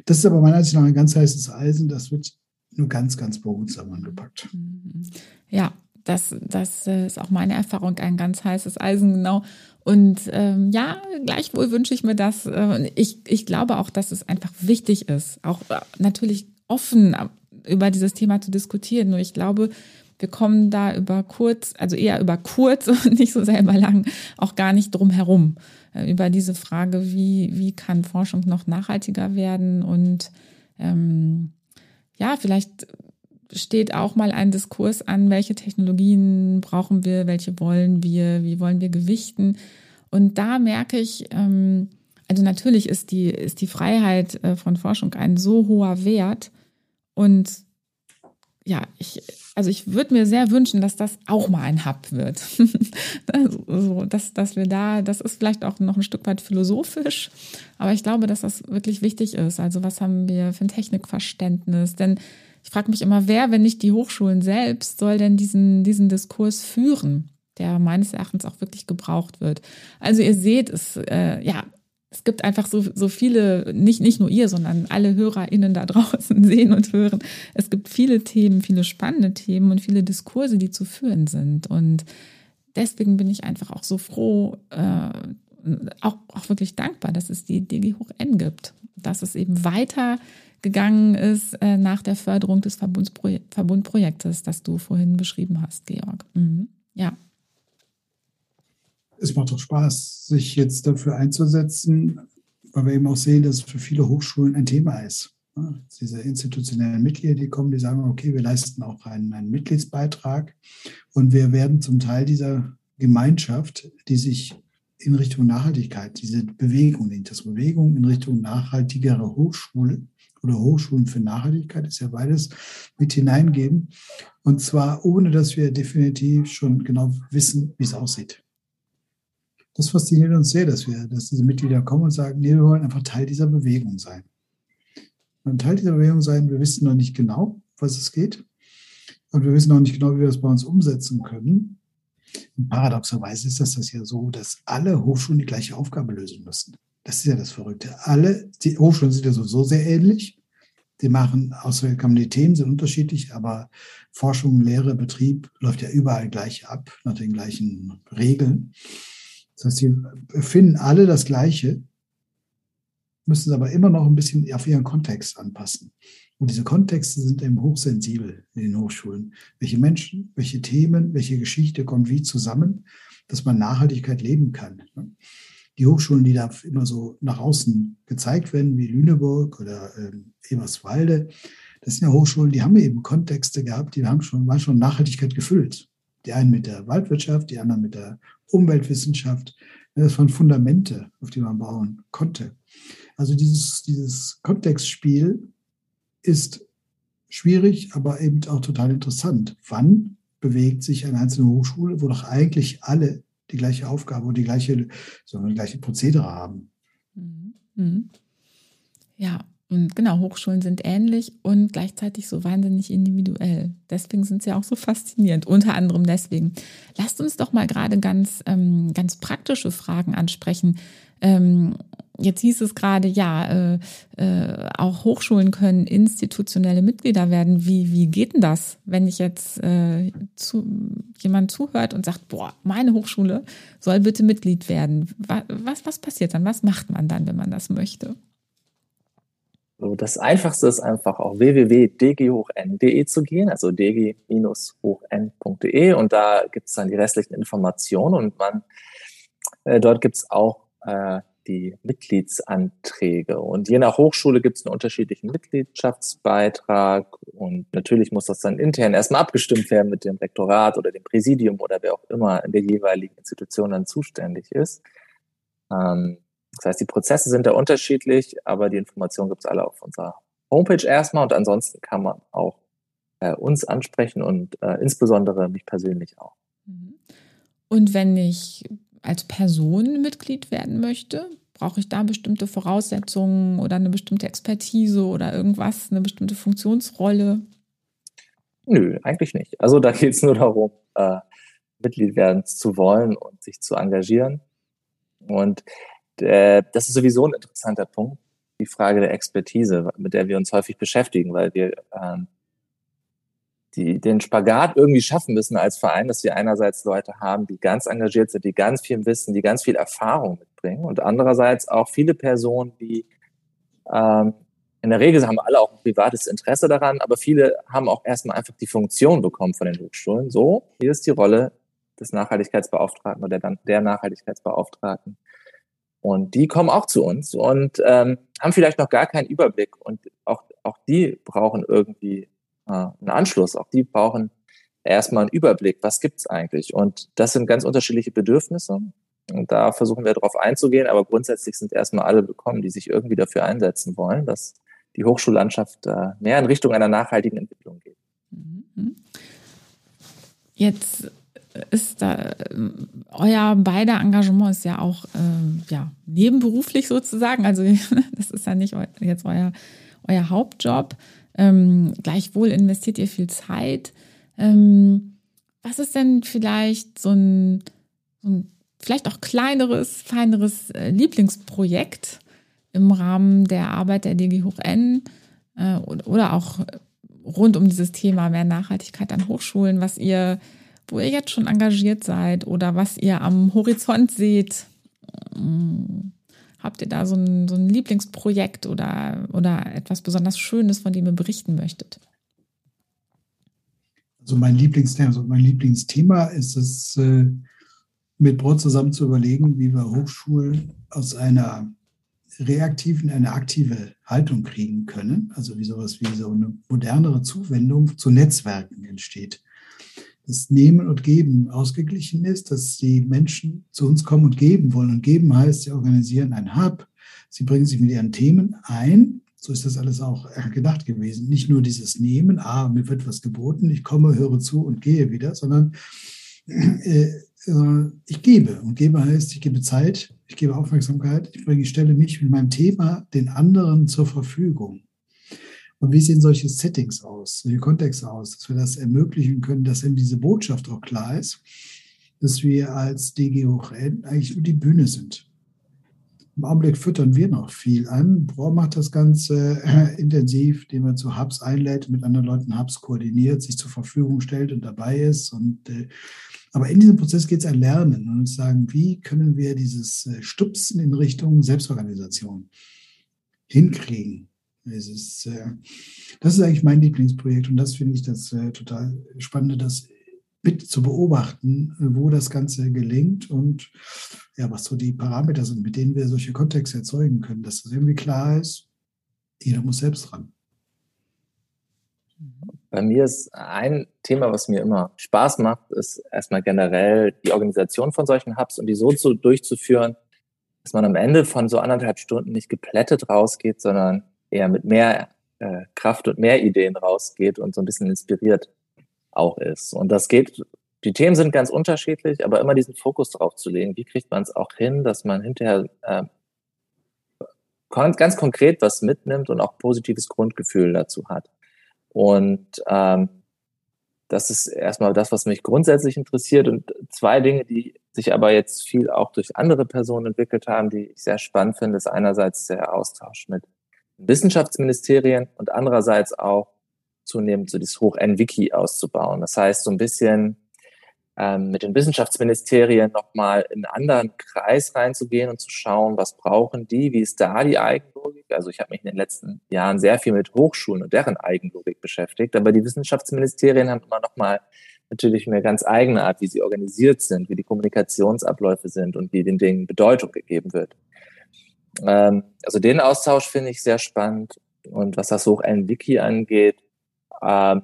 Das ist aber meiner Ansicht nach ein ganz heißes Eisen, das wird nur ganz, ganz behutsam angepackt. Mhm. Ja, das, das äh, ist auch meine Erfahrung, ein ganz heißes Eisen, genau. Und ähm, ja, gleichwohl wünsche ich mir das. Äh, ich, ich glaube auch, dass es einfach wichtig ist, auch äh, natürlich offen über dieses Thema zu diskutieren. Nur ich glaube, wir kommen da über kurz, also eher über kurz und nicht so selber lang, auch gar nicht drum herum. Äh, über diese Frage, wie, wie kann Forschung noch nachhaltiger werden und ähm, ja, vielleicht steht auch mal ein Diskurs an, welche Technologien brauchen wir, welche wollen wir, wie wollen wir gewichten. Und da merke ich, ähm, also natürlich ist die, ist die Freiheit äh, von Forschung ein so hoher Wert. Und ja, ich, also ich würde mir sehr wünschen, dass das auch mal ein Hub wird. so, dass, dass wir da, das ist vielleicht auch noch ein Stück weit philosophisch, aber ich glaube, dass das wirklich wichtig ist. Also was haben wir für ein Technikverständnis? Denn ich frage mich immer, wer, wenn nicht die Hochschulen selbst, soll denn diesen, diesen Diskurs führen, der meines Erachtens auch wirklich gebraucht wird. Also ihr seht, es, äh, ja, es gibt einfach so, so viele, nicht, nicht nur ihr, sondern alle HörerInnen da draußen sehen und hören. Es gibt viele Themen, viele spannende Themen und viele Diskurse, die zu führen sind. Und deswegen bin ich einfach auch so froh, äh, auch, auch wirklich dankbar, dass es die DG Hoch N gibt, dass es eben weitergegangen ist äh, nach der Förderung des Verbundprojektes, das du vorhin beschrieben hast, Georg. Mhm. Ja es macht doch Spaß, sich jetzt dafür einzusetzen, weil wir eben auch sehen, dass es für viele Hochschulen ein Thema ist. Diese institutionellen Mitglieder, die kommen, die sagen, okay, wir leisten auch einen, einen Mitgliedsbeitrag und wir werden zum Teil dieser Gemeinschaft, die sich in Richtung Nachhaltigkeit, diese Bewegung, die Bewegung in Richtung nachhaltigere Hochschule oder Hochschulen für Nachhaltigkeit ist ja beides mit hineingeben. Und zwar ohne, dass wir definitiv schon genau wissen, wie es aussieht das fasziniert uns sehr, dass wir, dass diese Mitglieder kommen und sagen, nee, wir wollen einfach Teil dieser Bewegung sein. Und Teil dieser Bewegung sein, wir wissen noch nicht genau, was es geht. Und wir wissen noch nicht genau, wie wir das bei uns umsetzen können. Paradoxerweise ist das, das ja so, dass alle Hochschulen die gleiche Aufgabe lösen müssen. Das ist ja das Verrückte. Alle, die Hochschulen sind ja sowieso sehr ähnlich. Die machen, außer die Themen sind unterschiedlich, aber Forschung, Lehre, Betrieb läuft ja überall gleich ab, nach den gleichen Regeln. Das heißt, sie finden alle das Gleiche, müssen es aber immer noch ein bisschen auf ihren Kontext anpassen. Und diese Kontexte sind eben hochsensibel in den Hochschulen. Welche Menschen, welche Themen, welche Geschichte kommt wie zusammen, dass man Nachhaltigkeit leben kann. Die Hochschulen, die da immer so nach außen gezeigt werden, wie Lüneburg oder äh, Eberswalde, das sind ja Hochschulen, die haben eben Kontexte gehabt, die haben schon, waren schon Nachhaltigkeit gefüllt. Die einen mit der Waldwirtschaft, die anderen mit der Umweltwissenschaft. Das waren Fundamente, auf die man bauen konnte. Also dieses, dieses Kontextspiel ist schwierig, aber eben auch total interessant. Wann bewegt sich eine einzelne Hochschule, wo doch eigentlich alle die gleiche Aufgabe und die gleiche, so die gleiche Prozedere haben? Mhm. mhm. Ja, und genau, Hochschulen sind ähnlich und gleichzeitig so wahnsinnig individuell. Deswegen sind sie auch so faszinierend, unter anderem deswegen. Lasst uns doch mal gerade ganz, ähm, ganz praktische Fragen ansprechen. Ähm, jetzt hieß es gerade, ja, äh, äh, auch Hochschulen können institutionelle Mitglieder werden. Wie, wie geht denn das, wenn ich jetzt äh, zu, jemand zuhört und sagt, boah, meine Hochschule soll bitte Mitglied werden? Was, was passiert dann? Was macht man dann, wenn man das möchte? So, das einfachste ist einfach auf www.dg-n.de zu gehen, also dg-n.de und da gibt es dann die restlichen Informationen und man äh, dort gibt es auch äh, die Mitgliedsanträge. Und je nach Hochschule gibt es einen unterschiedlichen Mitgliedschaftsbeitrag und natürlich muss das dann intern erstmal abgestimmt werden mit dem Rektorat oder dem Präsidium oder wer auch immer in der jeweiligen Institution dann zuständig ist. Ähm, das heißt, die Prozesse sind da unterschiedlich, aber die Informationen gibt es alle auf unserer Homepage erstmal und ansonsten kann man auch äh, uns ansprechen und äh, insbesondere mich persönlich auch. Mhm. Und wenn ich als Person Mitglied werden möchte, brauche ich da bestimmte Voraussetzungen oder eine bestimmte Expertise oder irgendwas, eine bestimmte Funktionsrolle? Nö, eigentlich nicht. Also da geht es nur darum, äh, Mitglied werden zu wollen und sich zu engagieren. Und äh, das ist sowieso ein interessanter Punkt, die Frage der Expertise, mit der wir uns häufig beschäftigen, weil wir ähm, die, den Spagat irgendwie schaffen müssen als Verein, dass wir einerseits Leute haben, die ganz engagiert sind, die ganz viel wissen, die ganz viel Erfahrung mitbringen und andererseits auch viele Personen, die ähm, in der Regel haben alle auch ein privates Interesse daran, aber viele haben auch erstmal einfach die Funktion bekommen von den Hochschulen. So, hier ist die Rolle des Nachhaltigkeitsbeauftragten oder der, der Nachhaltigkeitsbeauftragten. Und die kommen auch zu uns und ähm, haben vielleicht noch gar keinen Überblick. Und auch, auch die brauchen irgendwie äh, einen Anschluss. Auch die brauchen erstmal einen Überblick. Was gibt's eigentlich? Und das sind ganz unterschiedliche Bedürfnisse. Und da versuchen wir darauf einzugehen. Aber grundsätzlich sind erstmal alle willkommen, die sich irgendwie dafür einsetzen wollen, dass die Hochschullandschaft äh, mehr in Richtung einer nachhaltigen Entwicklung geht. Mhm. Jetzt ist da euer beider Engagement ist ja auch äh, ja nebenberuflich sozusagen. Also das ist ja nicht jetzt euer euer Hauptjob. Ähm, gleichwohl investiert ihr viel Zeit. Ähm, was ist denn vielleicht so ein, so ein vielleicht auch kleineres, feineres äh, Lieblingsprojekt im Rahmen der Arbeit der DG Hoch N äh, oder auch rund um dieses Thema mehr Nachhaltigkeit an Hochschulen, was ihr wo ihr jetzt schon engagiert seid oder was ihr am Horizont seht? Habt ihr da so ein, so ein Lieblingsprojekt oder, oder etwas besonders Schönes, von dem ihr berichten möchtet? Also mein Lieblingsthema, also mein Lieblingsthema ist es, äh, mit Brot zusammen zu überlegen, wie wir Hochschulen aus einer reaktiven eine aktive Haltung kriegen können. Also wie sowas wie so eine modernere Zuwendung zu Netzwerken entsteht das Nehmen und Geben ausgeglichen ist, dass die Menschen zu uns kommen und geben wollen. Und geben heißt, sie organisieren ein Hub, sie bringen sich mit ihren Themen ein. So ist das alles auch gedacht gewesen. Nicht nur dieses Nehmen, ah, mir wird was geboten, ich komme, höre zu und gehe wieder, sondern äh, ich gebe. Und gebe heißt, ich gebe Zeit, ich gebe Aufmerksamkeit, ich bringe, ich stelle mich mit meinem Thema den anderen zur Verfügung. Und wie sehen solche Settings aus, solche Kontexte aus, dass wir das ermöglichen können, dass eben diese Botschaft auch klar ist, dass wir als DG Hoch N eigentlich nur die Bühne sind. Im Augenblick füttern wir noch viel an. Bror macht das Ganze äh, intensiv, indem er zu Hubs einlädt, mit anderen Leuten Hubs koordiniert, sich zur Verfügung stellt und dabei ist. Und, äh, aber in diesem Prozess geht es an Lernen und sagen, wie können wir dieses äh, Stupsen in Richtung Selbstorganisation hinkriegen? Es ist, äh, das ist eigentlich mein Lieblingsprojekt und das finde ich das äh, total Spannende, das mit zu beobachten, äh, wo das Ganze gelingt und ja, was so die Parameter sind, mit denen wir solche Kontexte erzeugen können, dass das irgendwie klar ist, jeder muss selbst ran. Bei mir ist ein Thema, was mir immer Spaß macht, ist erstmal generell die Organisation von solchen Hubs und die so zu, durchzuführen, dass man am Ende von so anderthalb Stunden nicht geplättet rausgeht, sondern eher mit mehr äh, Kraft und mehr Ideen rausgeht und so ein bisschen inspiriert auch ist. Und das geht, die Themen sind ganz unterschiedlich, aber immer diesen Fokus drauf zu legen. Wie kriegt man es auch hin, dass man hinterher äh, ganz konkret was mitnimmt und auch positives Grundgefühl dazu hat. Und ähm, das ist erstmal das, was mich grundsätzlich interessiert. Und zwei Dinge, die sich aber jetzt viel auch durch andere Personen entwickelt haben, die ich sehr spannend finde, ist einerseits der Austausch mit Wissenschaftsministerien und andererseits auch zunehmend so dieses Hoch-N-Wiki auszubauen. Das heißt, so ein bisschen ähm, mit den Wissenschaftsministerien nochmal in einen anderen Kreis reinzugehen und zu schauen, was brauchen die, wie ist da die Eigenlogik. Also ich habe mich in den letzten Jahren sehr viel mit Hochschulen und deren Eigenlogik beschäftigt, aber die Wissenschaftsministerien haben immer nochmal natürlich eine ganz eigene Art, wie sie organisiert sind, wie die Kommunikationsabläufe sind und wie den Dingen Bedeutung gegeben wird. Ähm, also den Austausch finde ich sehr spannend. Und was das Hoch-N-Wiki angeht, ähm,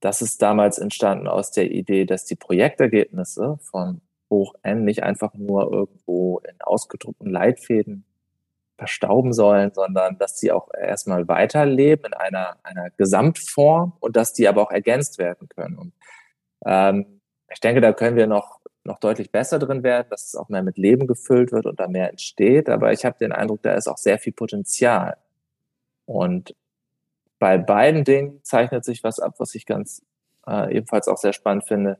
das ist damals entstanden aus der Idee, dass die Projektergebnisse von Hoch N nicht einfach nur irgendwo in ausgedruckten Leitfäden verstauben sollen, sondern dass sie auch erstmal weiterleben in einer, einer Gesamtform und dass die aber auch ergänzt werden können. Und ähm, ich denke, da können wir noch, noch deutlich besser drin werden, dass es auch mehr mit Leben gefüllt wird und da mehr entsteht. Aber ich habe den Eindruck, da ist auch sehr viel Potenzial. Und bei beiden Dingen zeichnet sich was ab, was ich ganz äh, ebenfalls auch sehr spannend finde,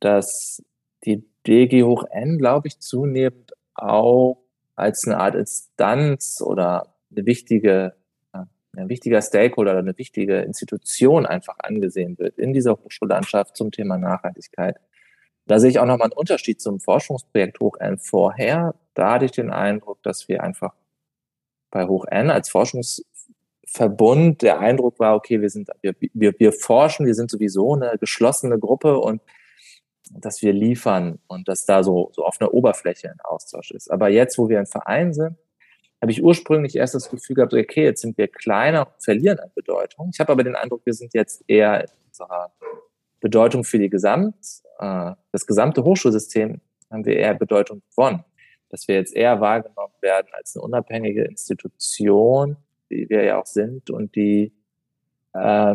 dass die DG hoch N, glaube ich, zunehmend auch als eine Art Instanz oder eine wichtige, äh, ein wichtiger Stakeholder oder eine wichtige Institution einfach angesehen wird in dieser Hochschullandschaft zum Thema Nachhaltigkeit. Da sehe ich auch nochmal einen Unterschied zum Forschungsprojekt Hoch N vorher. Da hatte ich den Eindruck, dass wir einfach bei Hoch N als Forschungs Verbund der Eindruck war, okay, wir sind, wir, wir, wir forschen, wir sind sowieso eine geschlossene Gruppe und dass wir liefern und dass da so, so auf einer Oberfläche ein Austausch ist. Aber jetzt, wo wir ein Verein sind, habe ich ursprünglich erst das Gefühl gehabt, okay, jetzt sind wir kleiner und verlieren an Bedeutung. Ich habe aber den Eindruck, wir sind jetzt eher in unserer Bedeutung für die Gesamt, äh, das gesamte Hochschulsystem haben wir eher Bedeutung gewonnen. Dass wir jetzt eher wahrgenommen werden als eine unabhängige Institution, die wir ja auch sind und die äh,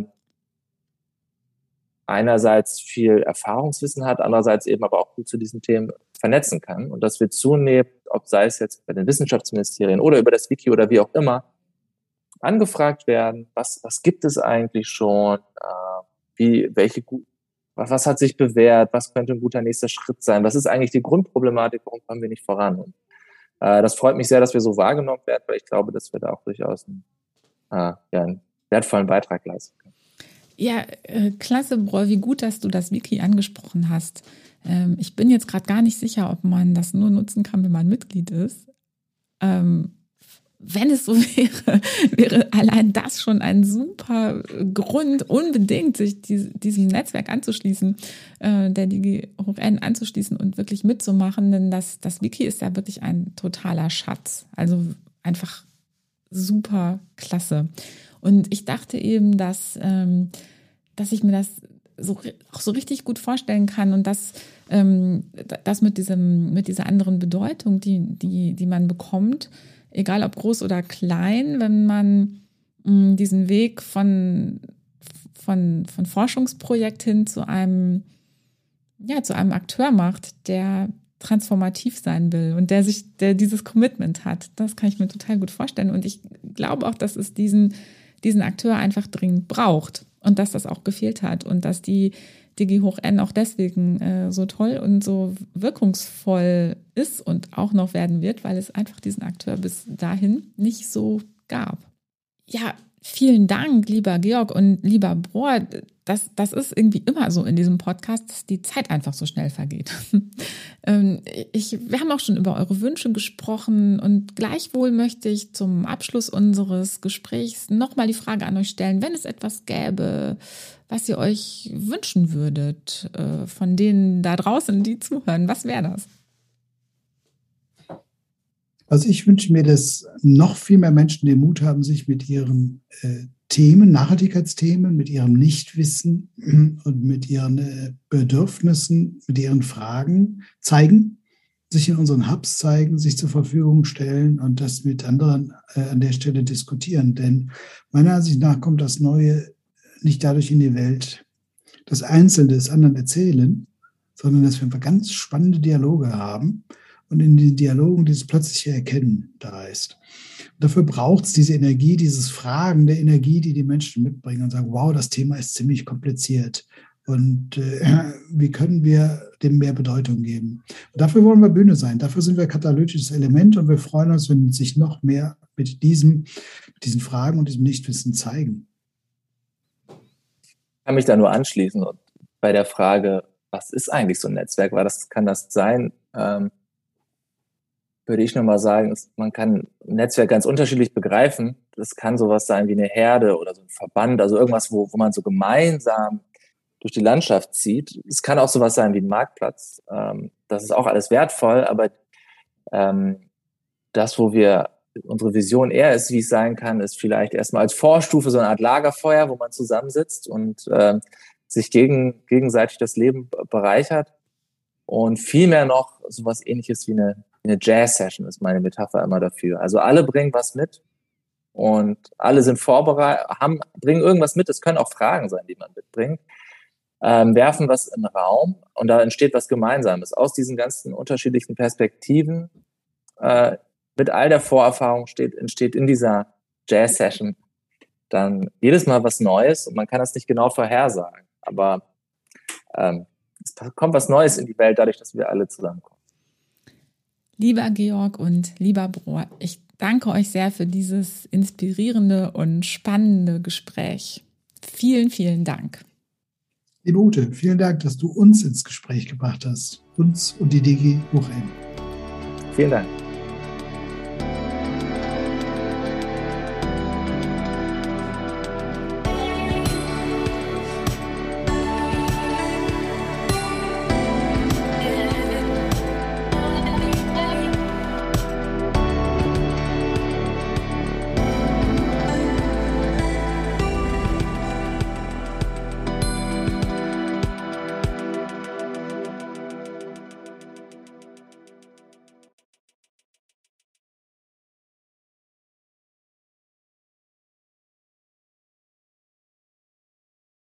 einerseits viel Erfahrungswissen hat, andererseits eben aber auch gut zu diesen Themen vernetzen kann und dass wir zunehmend, ob sei es jetzt bei den Wissenschaftsministerien oder über das Wiki oder wie auch immer, angefragt werden, was, was gibt es eigentlich schon, äh, wie, welche, was, hat sich bewährt, was könnte ein guter nächster Schritt sein, was ist eigentlich die Grundproblematik, warum kommen wir nicht voran? Und äh, das freut mich sehr, dass wir so wahrgenommen werden, weil ich glaube, dass wir da auch durchaus einen, äh, ja, einen wertvollen Beitrag leisten können. Ja, äh, klasse, Breu, wie gut, dass du das Wiki angesprochen hast. Ähm, ich bin jetzt gerade gar nicht sicher, ob man das nur nutzen kann, wenn man Mitglied ist. Ähm, wenn es so wäre, wäre allein das schon ein super Grund, unbedingt sich diesem Netzwerk anzuschließen, äh, der Digi Hoch N anzuschließen und wirklich mitzumachen, denn das, das Wiki ist ja wirklich ein totaler Schatz. Also einfach super klasse. Und ich dachte eben, dass, ähm, dass ich mir das so, auch so richtig gut vorstellen kann und dass ähm, das mit diesem, mit dieser anderen Bedeutung, die, die, die man bekommt, egal ob groß oder klein, wenn man mm, diesen Weg von, von, von Forschungsprojekt hin zu einem, ja, zu einem Akteur macht, der transformativ sein will und der sich, der dieses Commitment hat. Das kann ich mir total gut vorstellen. Und ich glaube auch, dass es diesen, diesen Akteur einfach dringend braucht und dass das auch gefehlt hat und dass die Digi hoch N auch deswegen äh, so toll und so wirkungsvoll ist und auch noch werden wird, weil es einfach diesen Akteur bis dahin nicht so gab. Ja, vielen Dank, lieber Georg und lieber Brohr. Das, das ist irgendwie immer so in diesem Podcast, dass die Zeit einfach so schnell vergeht. Ähm, ich, wir haben auch schon über eure Wünsche gesprochen und gleichwohl möchte ich zum Abschluss unseres Gesprächs nochmal die Frage an euch stellen, wenn es etwas gäbe, was ihr euch wünschen würdet äh, von denen da draußen, die zuhören. Was wäre das? Also ich wünsche mir, dass noch viel mehr Menschen den Mut haben, sich mit ihren äh, Themen, Nachhaltigkeitsthemen, mit ihrem Nichtwissen und mit ihren äh, Bedürfnissen, mit ihren Fragen zeigen, sich in unseren Hubs zeigen, sich zur Verfügung stellen und das mit anderen äh, an der Stelle diskutieren. Denn meiner Ansicht nach kommt das Neue nicht dadurch in die Welt, dass Einzelne es anderen erzählen, sondern dass wir ganz spannende Dialoge haben und in den Dialogen dieses plötzliche Erkennen da ist. Dafür braucht es diese Energie, dieses Fragen der Energie, die die Menschen mitbringen und sagen, wow, das Thema ist ziemlich kompliziert. Und äh, wie können wir dem mehr Bedeutung geben? Und dafür wollen wir Bühne sein. Dafür sind wir katalytisches Element und wir freuen uns, wenn sich noch mehr mit diesem, mit diesen Fragen und diesem Nichtwissen zeigen. Ich kann mich da nur anschließen und bei der Frage, was ist eigentlich so ein Netzwerk? Weil das kann das sein, ähm, würde ich nochmal sagen, man kann ein Netzwerk ganz unterschiedlich begreifen. Das kann sowas sein wie eine Herde oder so ein Verband, also irgendwas, wo, wo man so gemeinsam durch die Landschaft zieht. Es kann auch sowas sein wie ein Marktplatz. Ähm, das ist auch alles wertvoll, aber ähm, das, wo wir unsere Vision eher ist, wie es sein kann, ist vielleicht erstmal als Vorstufe so eine Art Lagerfeuer, wo man zusammensitzt und äh, sich gegen, gegenseitig das Leben bereichert. Und vielmehr noch sowas ähnliches wie eine, eine Jazz-Session ist meine Metapher immer dafür. Also alle bringen was mit und alle sind vorbereitet, haben, bringen irgendwas mit. Es können auch Fragen sein, die man mitbringt. Ähm, werfen was in den Raum und da entsteht was Gemeinsames. Aus diesen ganzen unterschiedlichen Perspektiven äh, mit all der Vorerfahrung steht, entsteht in dieser Jazz-Session dann jedes Mal was Neues und man kann das nicht genau vorhersagen. Aber ähm, es kommt was Neues in die Welt, dadurch, dass wir alle zusammenkommen. Lieber Georg und lieber Brohr, ich danke euch sehr für dieses inspirierende und spannende Gespräch. Vielen, vielen Dank. Liebe Ute, vielen Dank, dass du uns ins Gespräch gebracht hast. Uns und die DG Hochend. Vielen Dank.